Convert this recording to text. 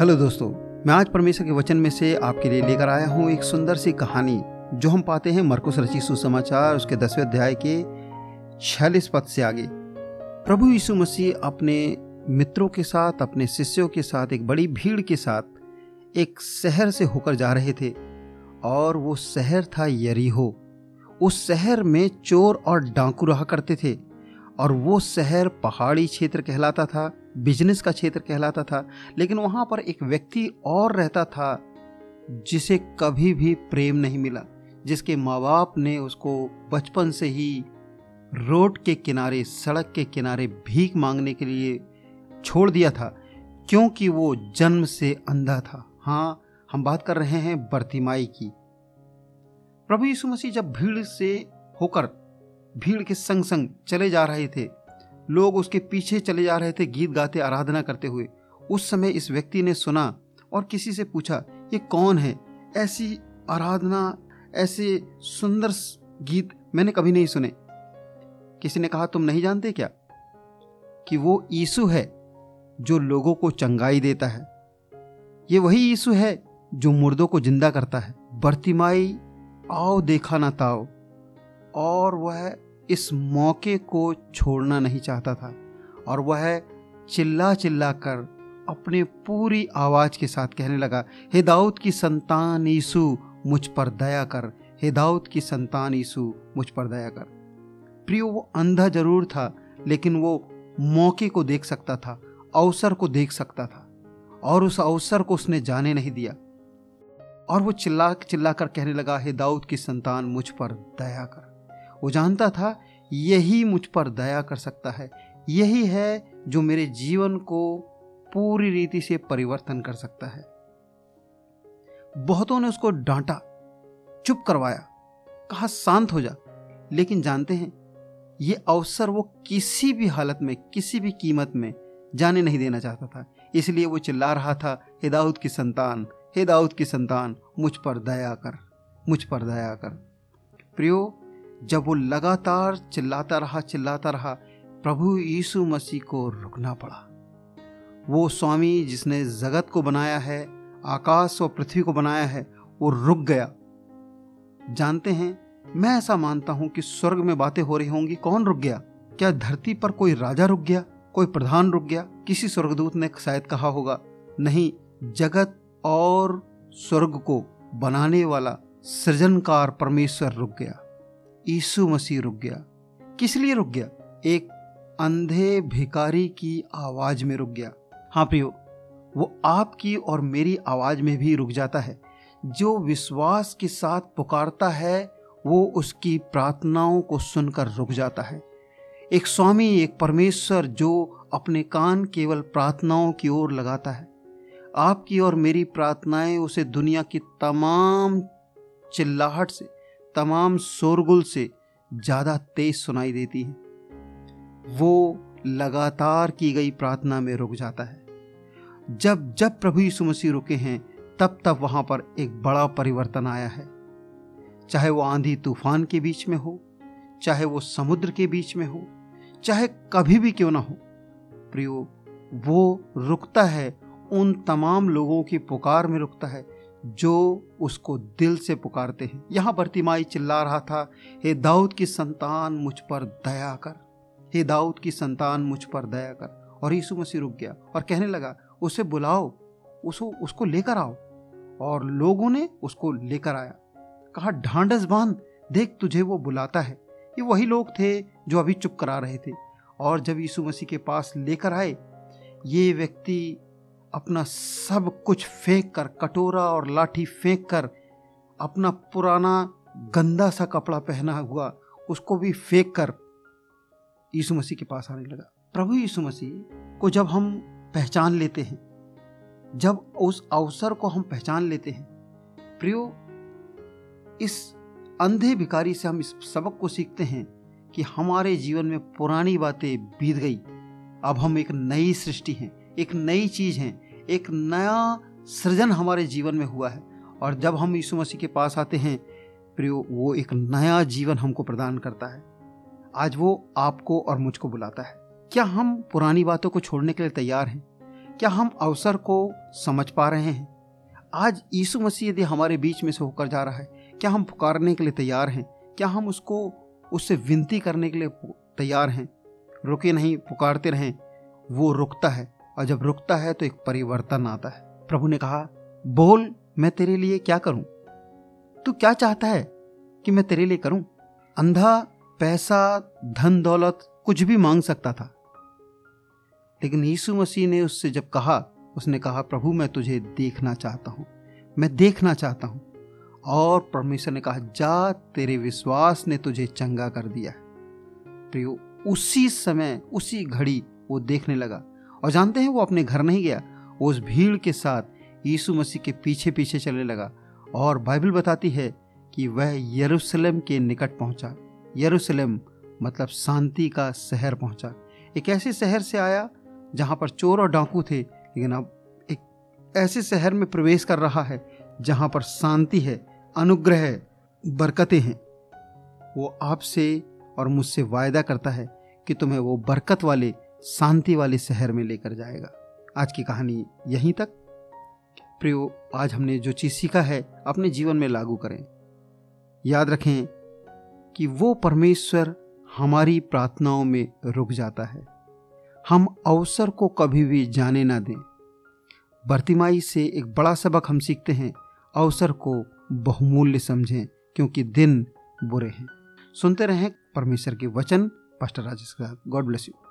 Hello दोस्तों, मैं आज परमेश्वर के वचन में से आपके लिए लेकर आया हूँ एक सुंदर सी कहानी, जो हम पाते हैं मरकुस रची सुसमाचार, उसके दसवें अध्याय के छियालीस पद से आगे। प्रभु यीशु मसीह अपने मित्रों के साथ, अपने शिष्यों के साथ, एक बड़ी भीड़ के साथ एक शहर से होकर जा रहे थे, और वो शहर था यरीहो। उस शहर में चोर और डाकू रहा करते थे, और वो शहर पहाड़ी क्षेत्र कहलाता था बिज़नेस का क्षेत्र कहलाता था, लेकिन वहाँ पर एक व्यक्ति और रहता था, जिसे कभी भी प्रेम नहीं मिला, जिसके माँ बाप ने उसको बचपन से ही रोड के किनारे, सड़क के किनारे भीख मांगने के लिए छोड़ दिया था, क्योंकि वो जन्म से अंधा था। हाँ हम बात कर रहे हैं बर्तिमाई की। प्रभु यीशु मसीह जब भीड़ से होकर, भीड़ के संग संग चले जा रहे थे लोग उसके पीछे चले जा रहे थे गीत गाते, आराधना करते हुए। उस समय इस व्यक्ति ने सुना और किसी से पूछा, ये कौन है? ऐसी आराधना, ऐसे सुंदर गीत मैंने कभी नहीं सुने। किसी ने कहा, तुम नहीं जानते क्या कि वो यीशु है जो लोगों को चंगाई देता है? ये वही यीशु है जो मुर्दों को ज़िंदा करता है? बर्तिमाई, आओ देखा ना ताओ। और वह इस मौके को छोड़ना नहीं चाहता था और वह चिल्ला चिल्ला कर अपने पूरी आवाज़ के साथ कहने लगा, हे दाऊद की संतान यीशु, मुझ पर दया कर। हे दाऊद की संतान यीशु, मुझ पर दया कर। प्रियो, वो अंधा ज़रूर था, लेकिन वो मौके को देख सकता था, अवसर को देख सकता था, और उस अवसर को उसने जाने नहीं दिया। और वो चिल्ला चिल्ला कर कहने लगा, हे दाऊद की संतान, मुझ पर दया कर। वो जानता था, यही मुझ पर दया कर सकता है। यही है जो मेरे जीवन को पूरी रीति से परिवर्तन कर सकता है। बहुतों ने उसको डांटा, चुप करवाया, कहा, शांत हो जा। लेकिन जानते हैं, ये अवसर वो किसी भी हालत में, किसी भी कीमत में जाने नहीं देना चाहता था। इसलिए वो चिल्ला रहा था, हे दाऊद की संतान, हे दाऊद की संतान, मुझ पर दया कर, मुझ पर दया कर। प्रियो जब वो लगातार चिल्लाता रहा चिल्लाता रहा, प्रभु यीशु मसीह को रुकना पड़ा। वो स्वामी जिसने जगत को बनाया है, आकाश और पृथ्वी को बनाया है, वो रुक गया। जानते हैं, मैं ऐसा मानता हूँ कि स्वर्ग में बातें हो रही होंगी, कौन रुक गया? क्या धरती पर कोई राजा रुक गया? कोई प्रधान रुक गया? किसी स्वर्गदूत ने शायद कहा होगा, नहीं, जगत और स्वर्ग को बनाने वाला सृजनकार परमेश्वर रुक गया। यीशु मसीह रुक गया। किस लिए रुक गया? एक अंधे भिकारी की आवाज़ में रुक गया। हाँ प्रियो, वो आपकी और मेरी आवाज़ में भी रुक जाता है। जो विश्वास के साथ पुकारता है, वो उसकी प्रार्थनाओं को सुनकर रुक जाता है। एक स्वामी, एक परमेश्वर जो अपने कान केवल प्रार्थनाओं की ओर लगाता है। आपकी और मेरी प्रार्थनाएँ उसे दुनिया की तमाम चिल्लाहट से तमाम शोरगुल से ज़्यादा तेज सुनाई देती हैं। वो लगातार की गई प्रार्थना में रुक जाता है। जब जब प्रभु यीशु मसीह रुके हैं, तब तब वहाँ पर एक बड़ा परिवर्तन आया है। चाहे वो आंधी तूफ़ान के बीच में हो, चाहे वो समुद्र के बीच में हो, चाहे कभी भी क्यों ना हो, प्रियो, वो रुकता है, उन तमाम लोगों की पुकार में रुकता है जो उसको दिल से पुकारते हैं। यहाँ बर्तिमाई चिल्ला रहा था, हे दाऊद की संतान, मुझ पर दया कर। हे दाऊद की संतान, मुझ पर दया कर। और यीशु मसीह रुक गया और कहने लगा, उसे बुलाओ उसको उसको लेकर आओ। और लोगों ने उसको लेकर आया। कहा ढांडस बाँध, देख तुझे वो बुलाता है। ये वही लोग थे जो अभी चुप करा रहे थे। और जब यीशु मसीह के पास लेकर आए, ये व्यक्ति अपना सब कुछ फेंक कर कटोरा और लाठी फेंक कर अपना पुराना गंदा सा कपड़ा पहना हुआ, उसको भी फेंक कर यीशु मसीह के पास आने लगा। प्रभु यीशु मसीह को जब हम पहचान लेते हैं, जब उस अवसर को हम पहचान लेते हैं, प्रियो, इस अंधे भिकारी से हम इस सबक को सीखते हैं कि हमारे जीवन में पुरानी बातें बीत गई, अब हम एक नई सृष्टि हैं। एक नई चीज़ है। एक नया सृजन हमारे जीवन में हुआ है। और जब हम यीशु मसीह के पास आते हैं, प्रियो, वो एक नया जीवन हमको प्रदान करता है। आज वो आपको और मुझको बुलाता है। क्या हम पुरानी बातों को छोड़ने के लिए तैयार हैं? क्या हम अवसर को समझ पा रहे हैं? आज यीशु मसीह यदि हमारे बीच में से होकर जा रहा है, क्या हम पुकारने के लिए तैयार हैं? क्या हम उसको, उससे विनती करने के लिए तैयार हैं? रुके नहीं, पुकारते रहें। वो रुकता है। और जब रुकता है तो एक परिवर्तन आता है। प्रभु ने कहा, बोल, मैं तेरे लिए क्या करूँ? तू क्या चाहता है कि मैं तेरे लिए करूँ? अंधा, पैसा, धन, दौलत, कुछ भी मांग सकता था। लेकिन यीशु मसीह ने उससे जब कहा, उसने कहा, प्रभु, मैं तुझे देखना चाहता हूँ, मैं देखना चाहता हूँ। और परमेश्वर ने कहा, जा, तेरे विश्वास ने तुझे चंगा कर दिया प्रियो उसी समय, उसी घड़ी वो देखने लगा। और जानते हैं वो अपने घर नहीं गया वो उस भीड़ के साथ यीशु मसीह के पीछे पीछे चलने लगा और बाइबल बताती है कि वह यरूशलेम के निकट पहुँचा। यरूशलेम मतलब शांति का शहर पहुँचा। एक ऐसे शहर से आया जहाँ पर चोर और डाकू थे, लेकिन अब एक ऐसे शहर में प्रवेश कर रहा है जहाँ पर शांति है, अनुग्रह है बरकतें हैं। वो आपसे और मुझसे वायदा करता है कि तुम्हें वो बरकत वाले शांति वाले शहर में लेकर जाएगा। आज की कहानी यहीं तक। प्रियो, आज हमने जो चीज़ सीखा है, अपने जीवन में लागू करें। याद रखें कि वो परमेश्वर हमारी प्रार्थनाओं में रुक जाता है। हम अवसर को कभी भी जाने ना दें। बर्तिमाई से एक बड़ा सबक हम सीखते हैं, अवसर को बहुमूल्य समझें, क्योंकि दिन बुरे हैं। सुनते रहें परमेश्वर के वचन, pastor Rajesh God bless you.